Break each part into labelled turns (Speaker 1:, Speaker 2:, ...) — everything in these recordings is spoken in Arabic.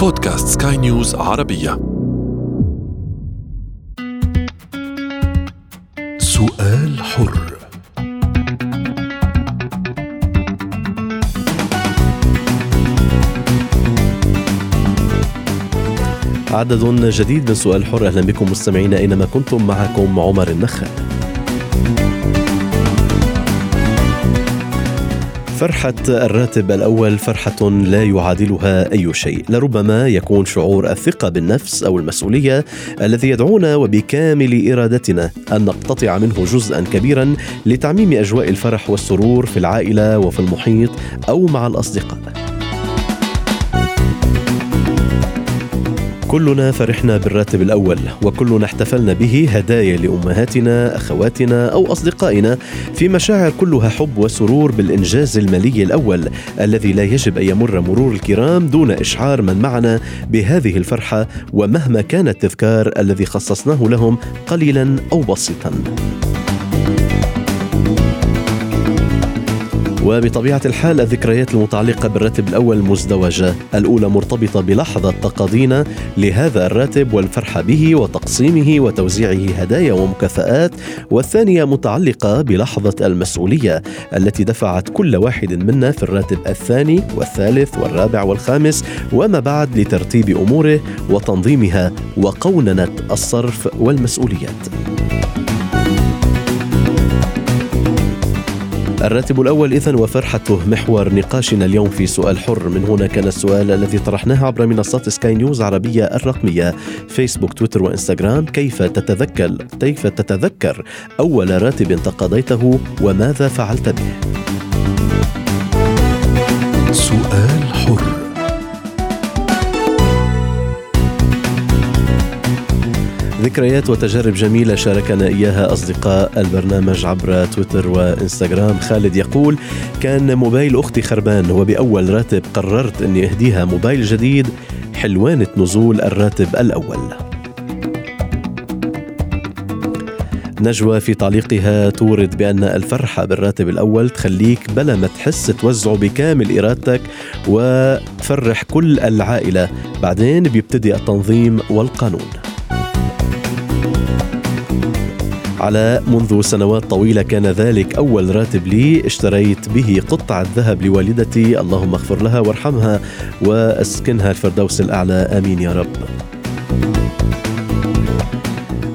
Speaker 1: بودكاست سكاي نيوز عربية. سؤال حر. عدد جديد من سؤال حر. أهلا بكم مستمعين أينما كنتم. معكم عمر النخل فرحة الراتب الأول فرحة لا يعادلها أي شيء لربما يكون شعور الثقة بالنفس أو المسؤولية الذي يدعونا وبكامل إرادتنا أن نقتطع منه جزءا كبيرا لتعميم أجواء الفرح والسرور في العائلة وفي المحيط أو مع الأصدقاء. كلنا فرحنا بالراتب الأول وكلنا احتفلنا به هدايا لأمهاتنا أخواتنا أو أصدقائنا في مشاعر كلها حب وسرور بالإنجاز المالي الأول الذي لا يجب أن يمر مرور الكرام دون إشعار من معنا بهذه الفرحة ومهما كان التذكار الذي خصصناه لهم قليلا أو بسيطا. وبطبيعة الحال الذكريات المتعلقة بالراتب الأول مزدوجة. الأولى مرتبطة بلحظة تقاضينا لهذا الراتب والفرحة به وتقسيمه وتوزيعه هدايا ومكافآت. والثانية متعلقة بلحظة المسؤولية التي دفعت كل واحد منا في الراتب الثاني والثالث والرابع والخامس وما بعد لترتيب أموره وتنظيمها وقوننة الصرف والمسؤوليات. الراتب الأول إذن وفرحته محور نقاشنا اليوم في سؤال حر. من هنا كان السؤال الذي طرحناه عبر منصات سكاي نيوز عربية الرقمية. فيسبوك تويتر وإنستغرام كيف تتذكر؟ كيف تتذكر أول راتب تقاضيته وماذا فعلت به؟ سؤال حر ذكريات وتجارب جميلة شاركنا إياها أصدقاء البرنامج عبر تويتر وإنستغرام. خالد يقول كان موبايل أختي خربان وبأول راتب قررت أني أهديها موبايل جديد حلوانة نزول الراتب الأول. نجوى في تعليقها تورد بأن الفرحة بالراتب الأول تخليك بلا ما تحس توزعه بكامل إرادتك وفرح كل العائلة. بعدين بيبتدي التنظيم والقانون. على منذ سنوات طويلة كان ذلك أول راتب لي اشتريت به قطعة ذهب لوالدتي. اللهم اغفر لها وارحمها واسكنها الفردوس الأعلى. آمين يا رب.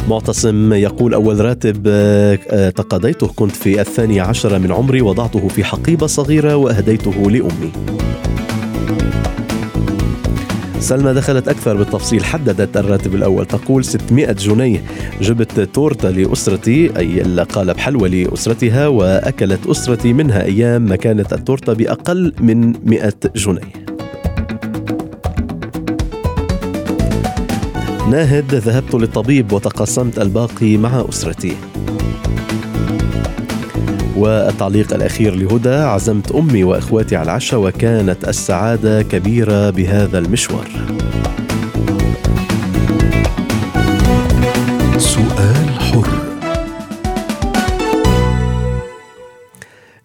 Speaker 1: معتصم يقول أول راتب آه، تقاضيته كنت في الثانية عشرة من عمري وضعته في حقيبة صغيرة وأهديته لأمي. سلمى دخلت أكثر بالتفصيل. حددت الراتب الأول. تقول 600 جنيه جبت تورتة لأسرتي أي قالب حلوى لأسرتها وأكلت أسرتي منها أيام ما كانت التورتة بأقل من 100 جنيه. ناهد ذهبت للطبيب وتقاسمت الباقي مع أسرتي. والتعليق الأخير لهدى عزمت أمي وإخواتي على العشاء وكانت السعادة كبيرة بهذا المشوار.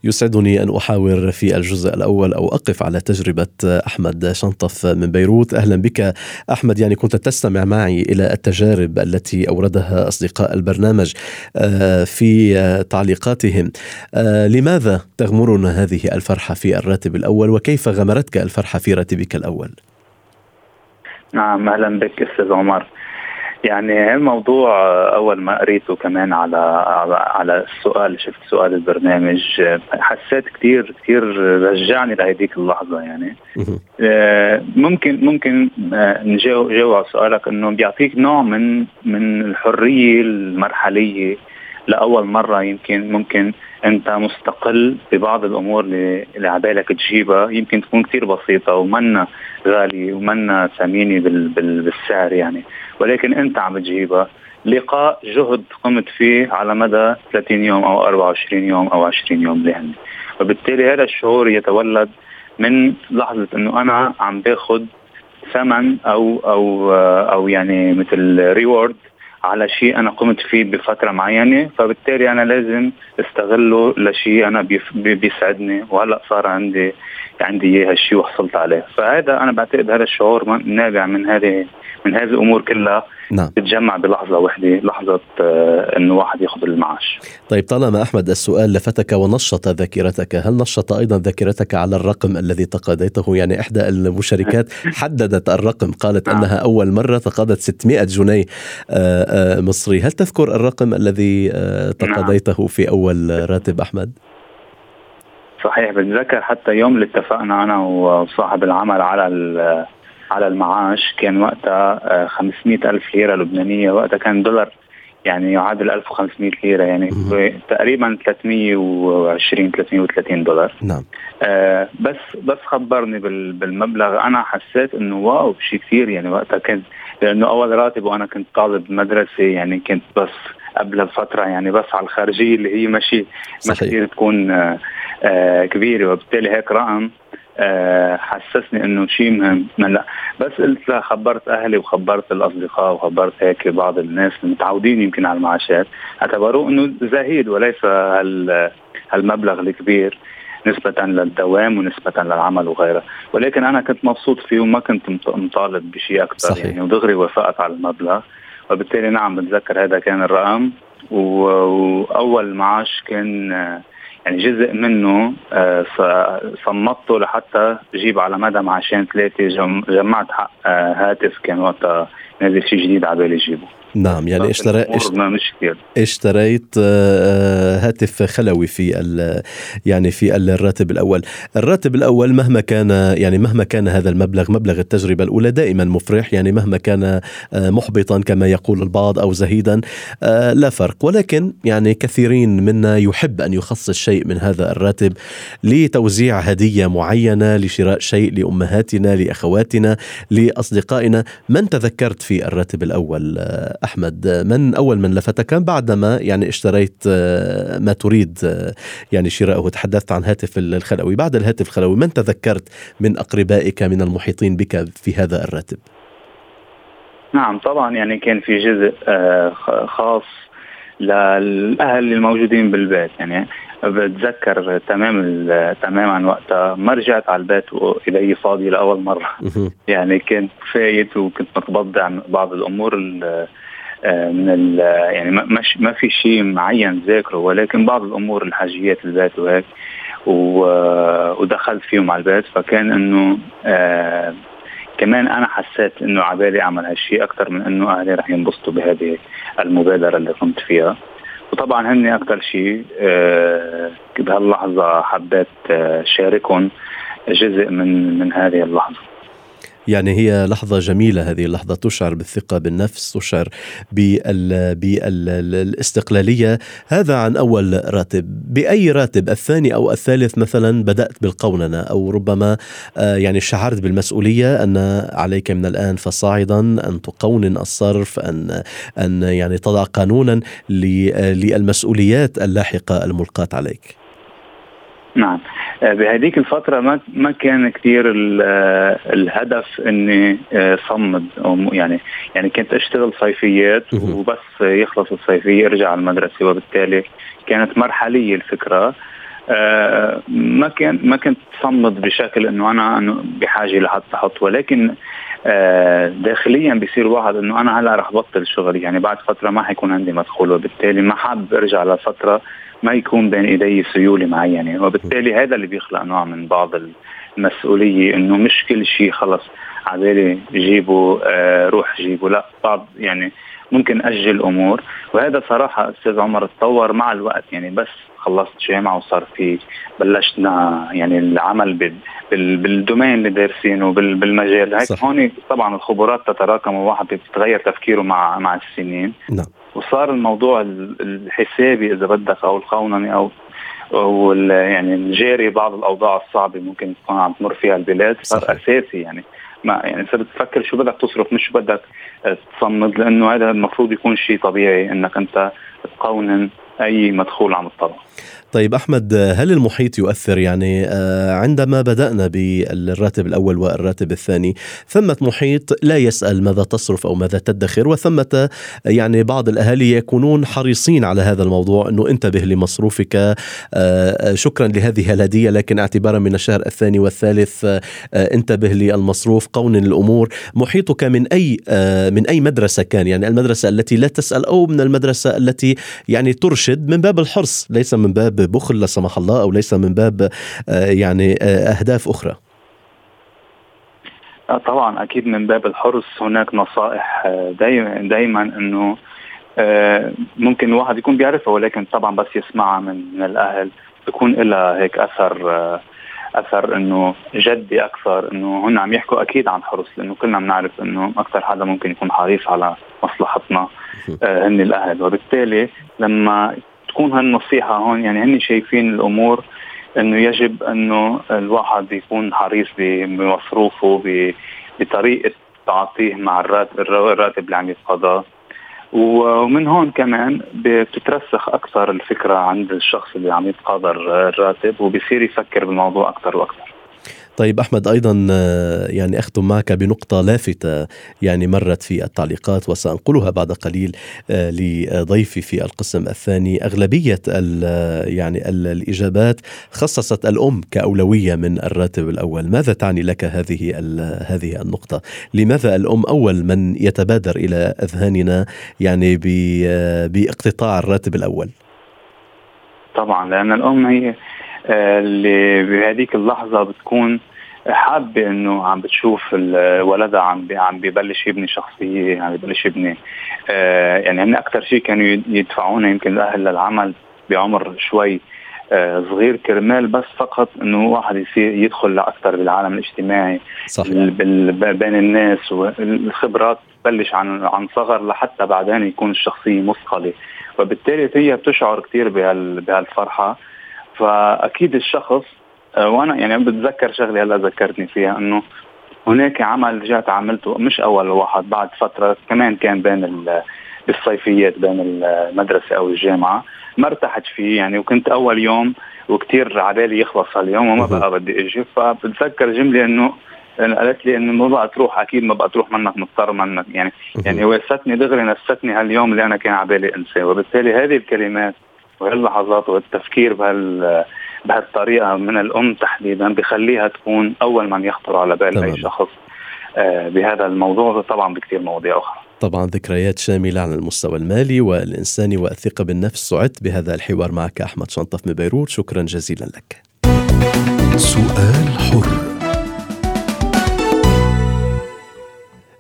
Speaker 1: يسعدني أن أحاور في الجزء الأول أو أقف على تجربة أحمد شنطف من بيروت. أهلا بك أحمد. يعني كنت تستمع معي إلى التجارب التي أوردها أصدقاء البرنامج آه، في تعليقاتهم. آه، لماذا تغمرنا هذه الفرحة في الراتب الأول؟ وكيف غمرتك الفرحة في راتبك الأول؟
Speaker 2: نعم أهلا بك أستاذ عمر. يعني الموضوع أول ما قريته كمان على على السؤال شفت سؤال البرنامج حسيت كثير كثير رجعني لهديك اللحظة يعني. آه، ممكن ممكن آه، نجاوب على سؤالك إنه بيعطيك نوع من من الحرية المرحلية. لأول مرة يمكن ممكن أنت مستقل ببعض الأمور اللي, عبالك تجيبها يمكن تكون كثير بسيطة ومنا غاليه ومنا ثمينه بالسعر يعني. ولكن أنت عم تجيبها لقاء جهد قمت فيه على مدى 30 يوم أو 24 يوم أو 20 يوم لهن وبالتالي هذا الشعور يتولد من لحظة إنه أنا عم باخذ ثمن أو أو أو يعني مثل ريورد على شيء أنا قمت فيه بفترة معينة فبالتالي أنا لازم استغله لشيء أنا بيسعدني وهلأ صار عندي عندي اياه هالشيء وحصلت عليه. فهذا أنا بعتقد هذا الشعور نابع من هذه من هذه الأمور كلها نعم. تتجمع بلحظة واحدة لحظة آه إنه واحد يأخذ المعاش
Speaker 1: طيب طالما أحمد السؤال لفتك ونشط ذاكرتك هل نشط أيضا ذاكرتك على الرقم الذي تقاضيته يعني إحدى المشاركات حددت الرقم قالت نعم. أنها أول مرة تقاضت 600 جنيه آه آه مصري هل تذكر الرقم الذي آه تقاضيته نعم. في أول راتب أحمد
Speaker 2: صحيح بتذكر حتى يوم اللي اتفقنا أنا وصاحب العمل على على المعاش كان وقتها 500 آه، ألف ليرة لبنانية وقتها كان دولار يعني يعادل 1500 ليرة يعني تقريبا 320 330 دولار.
Speaker 1: نعم.
Speaker 2: آه بس بس خبرني بالمبلغ. أنا حسيت إنه واو شيء كثير يعني وقتها كنت لأنه أول راتب وأنا كنت طالب مدرسة يعني كنت بس قبل الفترة يعني بس على الخارجية اللي هي ماشي ما كثير تكون آه آه كبيرة وبالتالي هيك رقم. حسسني إنه شيء مهم. لا. بس قلت لا خبرت أهلي وخبرت الأصدقاء وخبرت هيك بعض الناس المتعودين يمكن على المعاشات. اعتبروه إنه زهيد وليس هال هالمبلغ الكبير نسبة للدوام ونسبة للعمل وغيرها ولكن أنا كنت مبسوط فيه وما كنت مطالب بشيء أكثر صحيح. يعني ودغري وافقت على المبلغ. وبالتالي نعم بتذكر هذا كان الرقم. وأول معاش كان يعني جزء منه آه، صمته لحتى جيب على مدى معاشين ثلاثة جمعت حق آه، هاتف كان وقتها. نازل شيء جديد على بالي جيبه
Speaker 1: نعم يعني اشتري
Speaker 2: مش كثير
Speaker 1: اشتريت آه، هاتف خلوي في يعني في الراتب الأول. الراتب الأول مهما كان يعني مهما كان هذا المبلغ مبلغ التجربة الأولى دائما مفرح يعني مهما كان آه، محبطا كما يقول البعض أو زهيدا آه، لا فرق. ولكن يعني كثيرين منا يحب أن يخصص شيء من هذا الراتب لتوزيع هدية معينة لشراء شيء لأمهاتنا لأخواتنا لأصدقائنا. من تذكرت في الراتب الأول أحمد. من أول من لفتك؟ بعدما يعني اشتريت آه، ما تريد آه، يعني شراءه تحدثت عن هاتف الخلوي. بعد الهاتف الخلوي من تذكرت من أقربائك من المحيطين بك في هذا الراتب؟
Speaker 2: نعم طبعا. يعني كان في جزء آه، خاص للأهل الموجودين بالبيت. يعني بتذكر تمام تماما وقتها ما رجعت على البيت وايدي فاضيه لأول مرة. يعني كنت فايت وكنت متبضع من بعض الأمور آه، من يعني مش ما في شيء معين ذاكره ولكن بعض الأمور الحاجيات البيت وهيك. ودخلت فيهم على البيت فكان إنه آه كمان أنا حسيت إنه عبالي أعمل هالشيء أكثر من إنه أهلي رح ينبسطوا بهذه المبادرة اللي قمت فيها. وطبعا هن أكثر شيء آه بهاللحظة حبيت آه شاركهم جزء من من هذه اللحظة.
Speaker 1: يعني هي لحظة جميلة هذه اللحظة تشعر بالثقة بالنفس تشعر بال... بالاستقلالية هذا عن أول راتب. بأي راتب؟ الثاني أو الثالث مثلا بدأت بالقوننة أو ربما آه، يعني شعرت بالمسؤولية أن عليك من الآن فصاعدا أن تقونن الصرف أن أن يعني تضع قانونا للمسؤوليات اللاحقة الملقاة عليك.
Speaker 2: نعم. بهذيك الفترة ما ما كان كثير آه، الهدف إني آه، صمد. أو يعني يعني كنت أشتغل صيفيات وبس يخلص الصيفية ارجع على المدرسة. وبالتالي كانت مرحلية الفكرة. ما كان ما كنت صمد بشكل إنه أنا إنه بحاجة لحتى أحط ولكن داخليا بيصير واحد إنه أنا هلأ رح بطل شغل يعني بعد فترة ما حيكون عندي مدخول. وبالتالي ما حاب أرجع لفترة ما يكون بين إيدي سيولة معينة. وبالتالي هذا اللي بيخلق نوع من بعض المسؤولية إنه مش كل شيء خلص عبالي جيبه آه روح جيبه. لا بعض يعني ممكن أجل أمور. وهذا صراحة أستاذ عمر تطور مع الوقت. يعني بس خلصت جامعة وصار في بلشنا يعني العمل بالدومين اللي دارسينه بالمجال. هيك هون طبعا الخبرات تتراكم وواحد بيتغير تفكيره مع مع السنين.
Speaker 1: نعم.
Speaker 2: وصار الموضوع الحسابي إذا بدك أو القونني أو أو يعني الجاري بعض الأوضاع الصعبة ممكن تكون عم تمر فيها البلاد صار أساسي يعني. ما يعني صرت تفكر شو بدك تصرف مش شو بدك تصمد لأنه هذا المفروض يكون شيء طبيعي إنك أنت تقونن أي مدخول عم تطلع.
Speaker 1: طيب أحمد هل المحيط يؤثر؟ يعني آه، عندما بدأنا بالراتب الأول والراتب الثاني ثمة محيط لا يسأل ماذا تصرف أو ماذا تدخر وثمة يعني بعض الأهالي يكونون حريصين على هذا الموضوع إنه انتبه لمصروفك آه، آه، شكرا لهذه الهدية لكن اعتبارا من الشهر الثاني والثالث انتبه للمصروف قون الأمور محيطك من أي من أي مدرسة كان؟ يعني المدرسة التي لا تسأل أو من المدرسة التي يعني ترشد من باب الحرص ليس من باب بخل لا سمح الله أو ليس من باب آه، يعني آه، أهداف أخرى.
Speaker 2: آه، طبعا أكيد من باب الحرص هناك نصائح دائما دائما إنه ممكن الواحد يكون بيعرفها ولكن طبعا بس يسمعها من من الأهل. بيكون لها هيك أثر أثر إنه جدي أكثر إنه هن عم يحكوا أكيد عن حرص لأنه كلنا بنعرف إنه أكثر حدا ممكن يكون حريص على مصلحتنا هن الأهل. وبالتالي لما تكون هالنصيحة هون يعني هن شايفين الأمور إنه يجب إنه الواحد يكون حريص بمصروفه بطريقة تعاطيه مع الراتب الراتب اللي عم يتقاضاه ومن هون كمان بتترسخ أكثر الفكرة عند الشخص اللي عم يتقاضى الراتب وبصير يفكر بالموضوع أكثر وأكثر.
Speaker 1: طيب أحمد أيضا آه، يعني أختم معك بنقطة لافتة يعني مرت في التعليقات وسأنقلها بعد قليل آه، لضيفي في القسم الثاني. أغلبية يعني الإجابات خصصت الأم كأولوية من الراتب الأول. ماذا تعني لك هذه هذه النقطة؟ لماذا الأم أول من يتبادر إلى أذهاننا يعني آه، بإقتطاع الراتب الأول؟
Speaker 2: طبعا لأن الأم هي اللي بهذيك اللحظة بتكون حابة إنه عم بتشوف ولدها عم عم ببلش يبني شخصية عم ببلش يبني. آه يعني هن أكثر شيء كانوا يدفعونا يمكن الاهل للعمل بعمر شوي آه صغير كرمال بس فقط إنه واحد يصير يدخل لاكثر بالعالم الاجتماعي صحيح. بين الناس والخبرات تبلش عن عن صغر لحتى بعدين يكون الشخصية مثقلة. وبالتالي هي بتشعر كثير بهالفرحة. فأكيد الشخص آه، وأنا يعني بتذكر شغلة هلأ ذكرتني فيها إنه هناك عمل رجعت عملته مش أول واحد بعد فترة كمان كان بين بالصيفيات بين المدرسة أو الجامعة ما ارتحت فيه يعني وكنت أول يوم وكتير عبالي يخلص هاليوم وما بقى بدي إجي فبتذكر جملة إنه قالت لي إنه ما بقى تروح أكيد ما بقى تروح منك مضطر منك يعني يعني وستني دغري نستني هاليوم اللي أنا كان عبالي أنساه وبالتالي هذه الكلمات وهاللحظات والتفكير بهال بهالطريقة من الأم تحديدا بخليها تكون أول من يخطر على بال أي شخص آه، بهذا الموضوع طبعا بكثير مواضيع أخرى.
Speaker 1: طبعا ذكريات شاملة على المستوى المالي والإنساني والثقة بالنفس سعدت بهذا الحوار معك أحمد شنطف من بيروت. شكرا جزيلا لك. سؤال حر.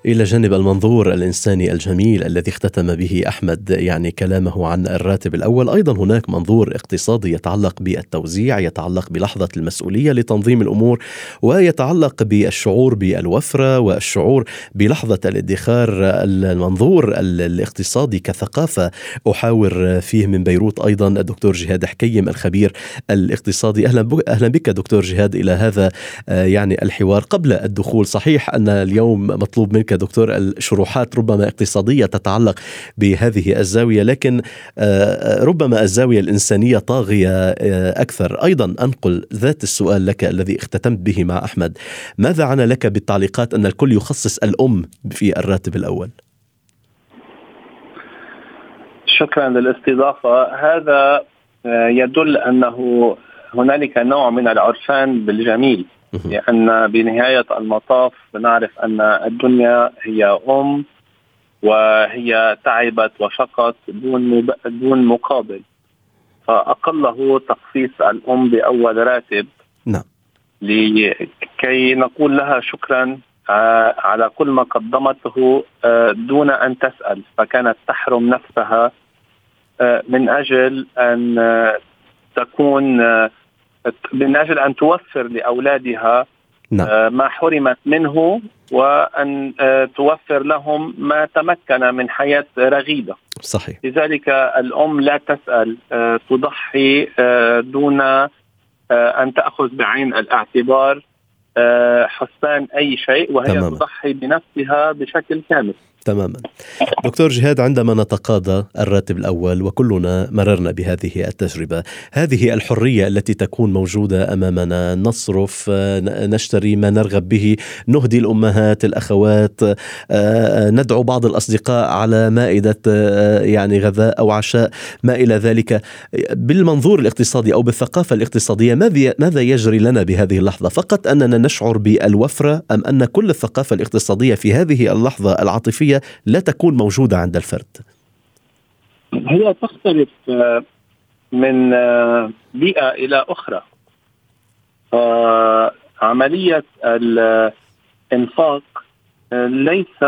Speaker 1: إلى جانب المنظور الإنساني الجميل الذي اختتم به أحمد يعني كلامه عن الراتب الأول. أيضا هناك منظور اقتصادي يتعلق بالتوزيع يتعلق بلحظة المسؤولية لتنظيم الأمور ويتعلق بالشعور بالوفرة والشعور بلحظة الادخار. المنظور الاقتصادي كثقافة أحاور فيه من بيروت أيضا الدكتور جهاد حكيم الخبير الاقتصادي. أهلا أهلا بك دكتور جهاد إلى هذا آه، يعني الحوار. قبل الدخول صحيح أن اليوم مطلوب منك دكتور الشروحات ربما اقتصادية تتعلق بهذه الزاوية لكن آه، ربما الزاوية الإنسانية طاغية آه، أكثر. أيضا أنقل ذات السؤال لك الذي اختتمت به مع أحمد. ماذا عنى لك بالتعليقات أن الكل يخصص الأم في الراتب الأول؟
Speaker 3: شكرا للاستضافة. هذا آه، يدل أنه هنالك نوع من العرفان بالجميل. لأن بنهاية المطاف بنعرف أن الدنيا هي أم وهي تعبت وشقت دون دون مقابل. فأقله تخصيص الأم بأول راتب نعم. لكي نقول لها شكرا آه، على كل ما قدمته آه، دون أن تسأل. فكانت تحرم نفسها آه، من أجل أن تكون من أجل أن توفر لأولادها نعم. آه، ما حرمت منه وأن آه، توفر لهم ما تمكن من حياة رغيدة. صحيح. لذلك الأم لا تسأل آه، تضحي دون أن تأخذ بعين الاعتبار حسبان أي شيء وهي تمام. تضحي بنفسها بشكل كامل.
Speaker 1: تماما. دكتور جهاد عندما نتقاضى الراتب الأول وكلنا مررنا بهذه التجربة هذه الحرية التي تكون موجودة أمامنا نصرف نشتري ما نرغب به نهدي الأمهات الأخوات ندعو بعض الأصدقاء على مائدة يعني غذاء أو عشاء ما إلى ذلك. بالمنظور الاقتصادي أو بالثقافة الاقتصادية ماذا يجري لنا بهذه اللحظة؟ فقط أننا نشعر بالوفرة أم أن كل الثقافة الاقتصادية في هذه اللحظة العاطفية الشخصيه لا تكون موجودة عند الفرد.
Speaker 3: هي تختلف آه، من آه، بيئة إلى أخرى. عملية الإنفاق آه، ليس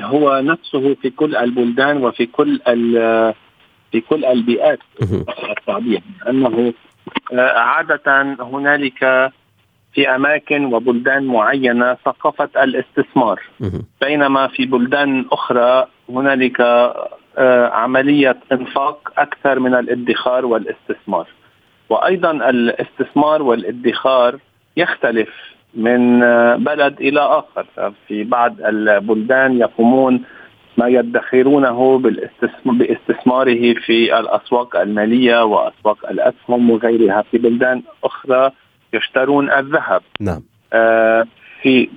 Speaker 3: هو نفسه في كل البلدان وفي كل في كل البيئات. التعبير انه عادة هنالك في أماكن وبلدان معينة ثقافة الاستثمار. بينما في بلدان أخرى هنالك آه، عملية إنفاق أكثر من الادخار والاستثمار. وأيضا الاستثمار والادخار يختلف من آه، بلد إلى آخر. في بعض البلدان يقومون ما يدخرونه باستثماره في الأسواق المالية وأسواق الأسهم وغيرها. في بلدان أخرى يشترون الذهب.
Speaker 1: نعم.
Speaker 3: آه في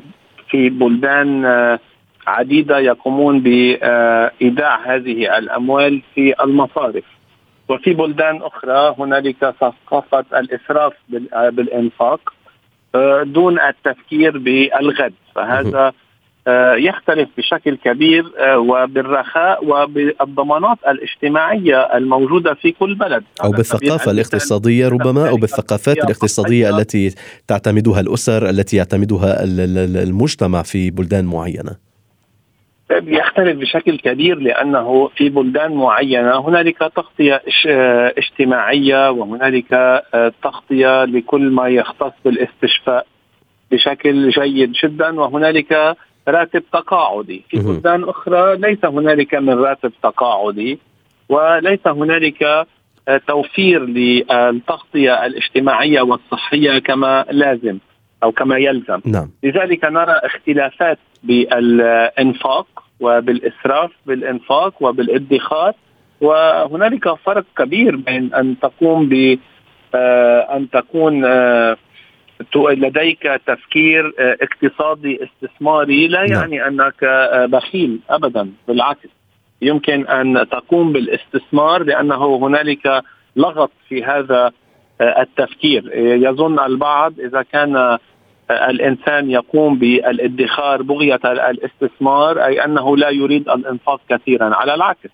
Speaker 3: في بلدان آه عديدة يقومون بإيداع هذه الأموال في المصارف. وفي بلدان أخرى هنالك ثقافة الإسراف بالإنفاق آه دون التفكير بالغد. فهذا يختلف بشكل كبير آه، وبالرخاء وبالضمانات الاجتماعية الموجودة في كل بلد.
Speaker 1: أو بالثقافة الاقتصادية ربما أو بالثقافات الاقتصادية التي تعتمدها الأسر التي يعتمدها المجتمع في بلدان معينة.
Speaker 3: يختلف بشكل كبير لأنه في بلدان معينة هنالك تغطية آه، اجتماعية وهنالك تغطية لكل ما يختص بالاستشفاء بشكل جيد جدا وهنالك راتب تقاعدي. في بلدان أخرى ليس هنالك من راتب تقاعدي وليس هنالك آه، توفير للتغطية الاجتماعية والصحية كما لازم أو كما يلزم.
Speaker 1: نعم.
Speaker 3: لذلك نرى اختلافات بالإنفاق وبالإسراف بالإنفاق وبالادخار وهنالك فرق كبير بين أن تقوم ب آه، أن تكون آه، لديك تفكير آه، اقتصادي استثماري لا نعم. يعني أنك آه، بخيل ابدا بالعكس. يمكن أن تقوم بالاستثمار لأنه هنالك لغط في هذا آه، التفكير. يظن البعض إذا كان الإنسان يقوم بالادخار بغية الاستثمار أي أنه لا يريد الإنفاق كثيرا. على العكس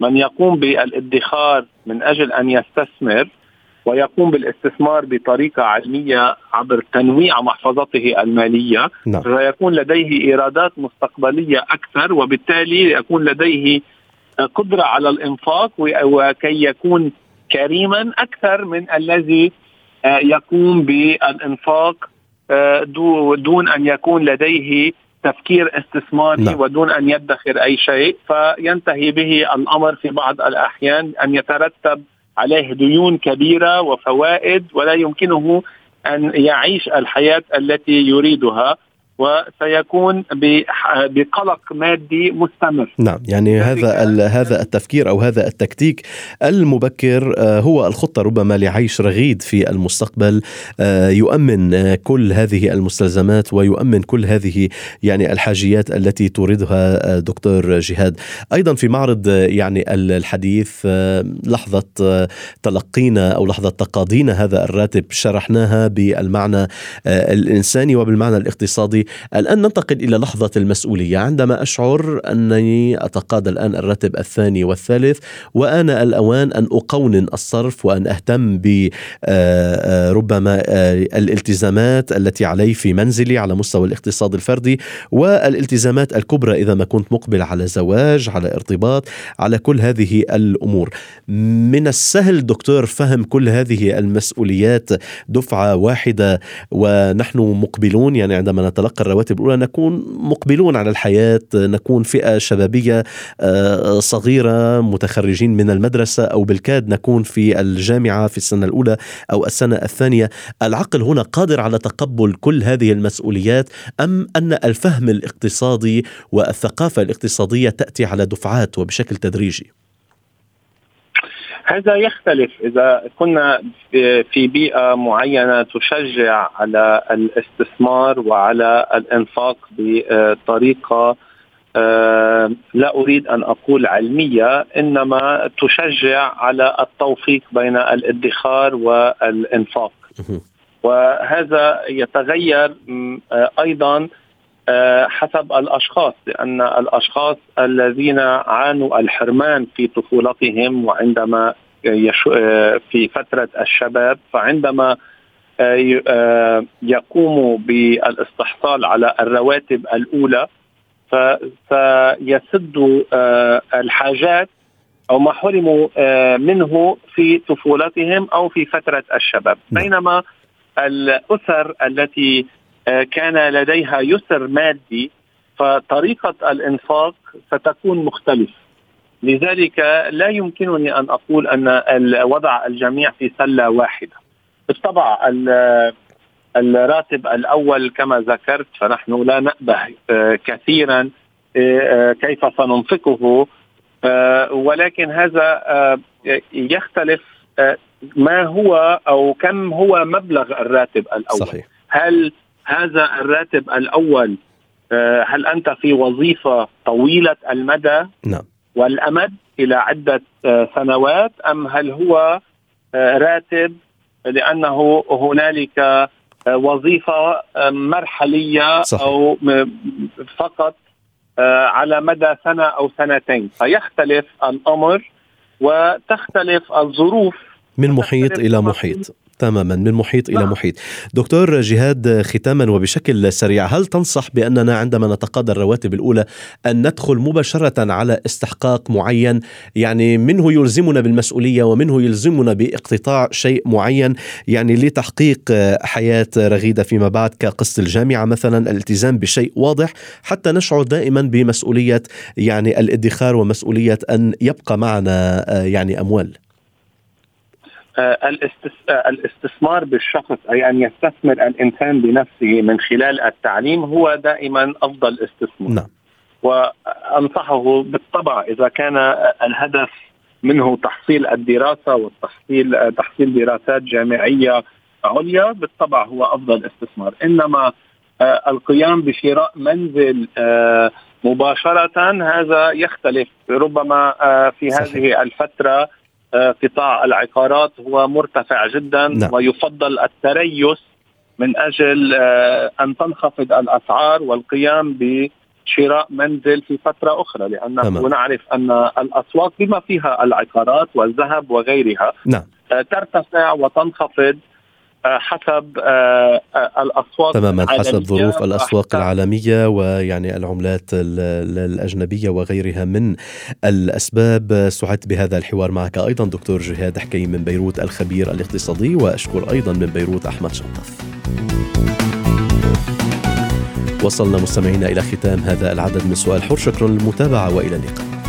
Speaker 3: من يقوم بالادخار من أجل أن يستثمر ويقوم بالاستثمار بطريقة علمية عبر تنويع محفظته المالية نعم. فيكون لديه إيرادات مستقبلية أكثر وبالتالي يكون لديه قدرة على الإنفاق وكي يكون كريما أكثر من الذي آه، يقوم بالإنفاق آه، دون أن يكون لديه تفكير استثماري نعم. ودون أن يدخر أي شيء فينتهي به الأمر في بعض الأحيان أن يترتب عليه ديون كبيرة وفوائد ولا يمكنه أن يعيش الحياة التي يريدها. وسيكون بقلق مادي مستمر.
Speaker 1: نعم يعني هذا هذا التفكير أو هذا التكتيك المبكر آه، هو الخطة ربما لعيش رغيد في المستقبل آه، يؤمن آه، كل هذه المستلزمات ويؤمن كل هذه يعني الحاجيات التي توردها دكتور جهاد. أيضا في معرض يعني الحديث لحظة تلقينا أو لحظة تقاضينا هذا الراتب شرحناها بالمعنى الإنساني وبالمعنى الاقتصادي. الآن ننتقل إلى لحظة المسؤولية. عندما أشعر أنني أتقاضى الآن الراتب الثاني والثالث وآن الأوان أن أقونن الصرف وأن أهتم ب آه، آه، آه، الالتزامات التي علي في منزلي على مستوى الاقتصاد الفردي والالتزامات الكبرى إذا ما كنت مقبل على زواج على ارتباط على كل هذه الأمور. من السهل دكتور فهم كل هذه المسؤوليات دفعة واحدة ونحن مقبلون يعني عندما نتلقى تلقى الرواتب الأولى نكون مقبلون على الحياة نكون فئة شبابية آه، صغيرة متخرجين من المدرسة أو بالكاد نكون في الجامعة في السنة الأولى أو السنة الثانية. العقل هنا قادر على تقبل كل هذه المسؤوليات أم أن الفهم الاقتصادي والثقافة الاقتصادية تأتي على دفعات وبشكل تدريجي؟
Speaker 3: هذا يختلف إذا كنا في بيئة معينة تشجع على الاستثمار وعلى الإنفاق بطريقة آه، لا أريد أن أقول علمية إنما تشجع على التوفيق بين الادخار والإنفاق. وهذا يتغير آه، أيضا حسب الأشخاص لأن الأشخاص الذين عانوا الحرمان في طفولتهم وعندما آه، في فترة الشباب فعندما آه، يقوموا بالاستحصال على الرواتب الأولى فسيسدوا الحاجات أو ما حرموا منه في طفولتهم أو في فترة الشباب نعم. بينما الأسر التي آه، كان لديها يسر مادي فطريقة الإنفاق ستكون مختلفة. لذلك لا يمكنني أن أقول أن وضع الجميع في سلة واحدة. بالطبع الراتب الأول كما ذكرت فنحن لا نأبه آه، كثيرا آه، كيف سننفقه ولكن هذا يختلف ما هو أو كم هو مبلغ الراتب الأول. صحيح. هل هذا الراتب الأول آه، هل أنت في وظيفة طويلة المدى؟
Speaker 1: نعم.
Speaker 3: والأمد إلى عدة آه، سنوات أم هل هو آه، راتب لأنه هنالك وظيفة مرحلية صحيح. أو فقط على مدى سنة أو سنتين؟ فيختلف الأمر وتختلف الظروف.
Speaker 1: من محيط إلى محيط. تماما من محيط إلى نعم. محيط. دكتور جهاد ختاما وبشكل سريع هل تنصح بأننا عندما نتقاضى الرواتب الأولى أن ندخل مباشرة على استحقاق معين؟ يعني منه يلزمنا بالمسؤولية ومنه يلزمنا باقتطاع شيء معين يعني لتحقيق حياة رغيدة فيما بعد كقسط الجامعة مثلا الالتزام بشيء واضح حتى نشعر دائما بمسؤولية يعني الادخار ومسؤولية أن يبقى معنا يعني أموال.
Speaker 3: آه، الاستثمار بالشخص أي أن يستثمر الإنسان بنفسه من خلال التعليم هو دائما أفضل استثمار نعم. وأنصحه بالطبع إذا كان الهدف منه تحصيل الدراسة والتحصيل تحصيل دراسات جامعية عليا بالطبع هو أفضل استثمار إنما آه، القيام بشراء منزل مباشرة هذا يختلف ربما في. هذه الفترة آه، قطاع العقارات هو مرتفع جدا نعم. ويفضل التريث من أجل آه، أن تنخفض الأسعار والقيام بشراء منزل في فترة أخرى لأنه نعرف أن الأسواق بما فيها العقارات والذهب وغيرها
Speaker 1: نعم.
Speaker 3: آه، ترتفع وتنخفض حسب آه، آه، الأسواق
Speaker 1: تماما حسب ظروف الأسواق العالمية ويعني العملات الأجنبية وغيرها من الأسباب. سعدت بهذا الحوار معك أيضا دكتور جهاد حكيم من بيروت الخبير الاقتصادي وأشكر أيضا من بيروت أحمد شطف. وصلنا مستمعينا إلى ختام هذا العدد من سؤال حر. شكرا للمتابعة وإلى اللقاء.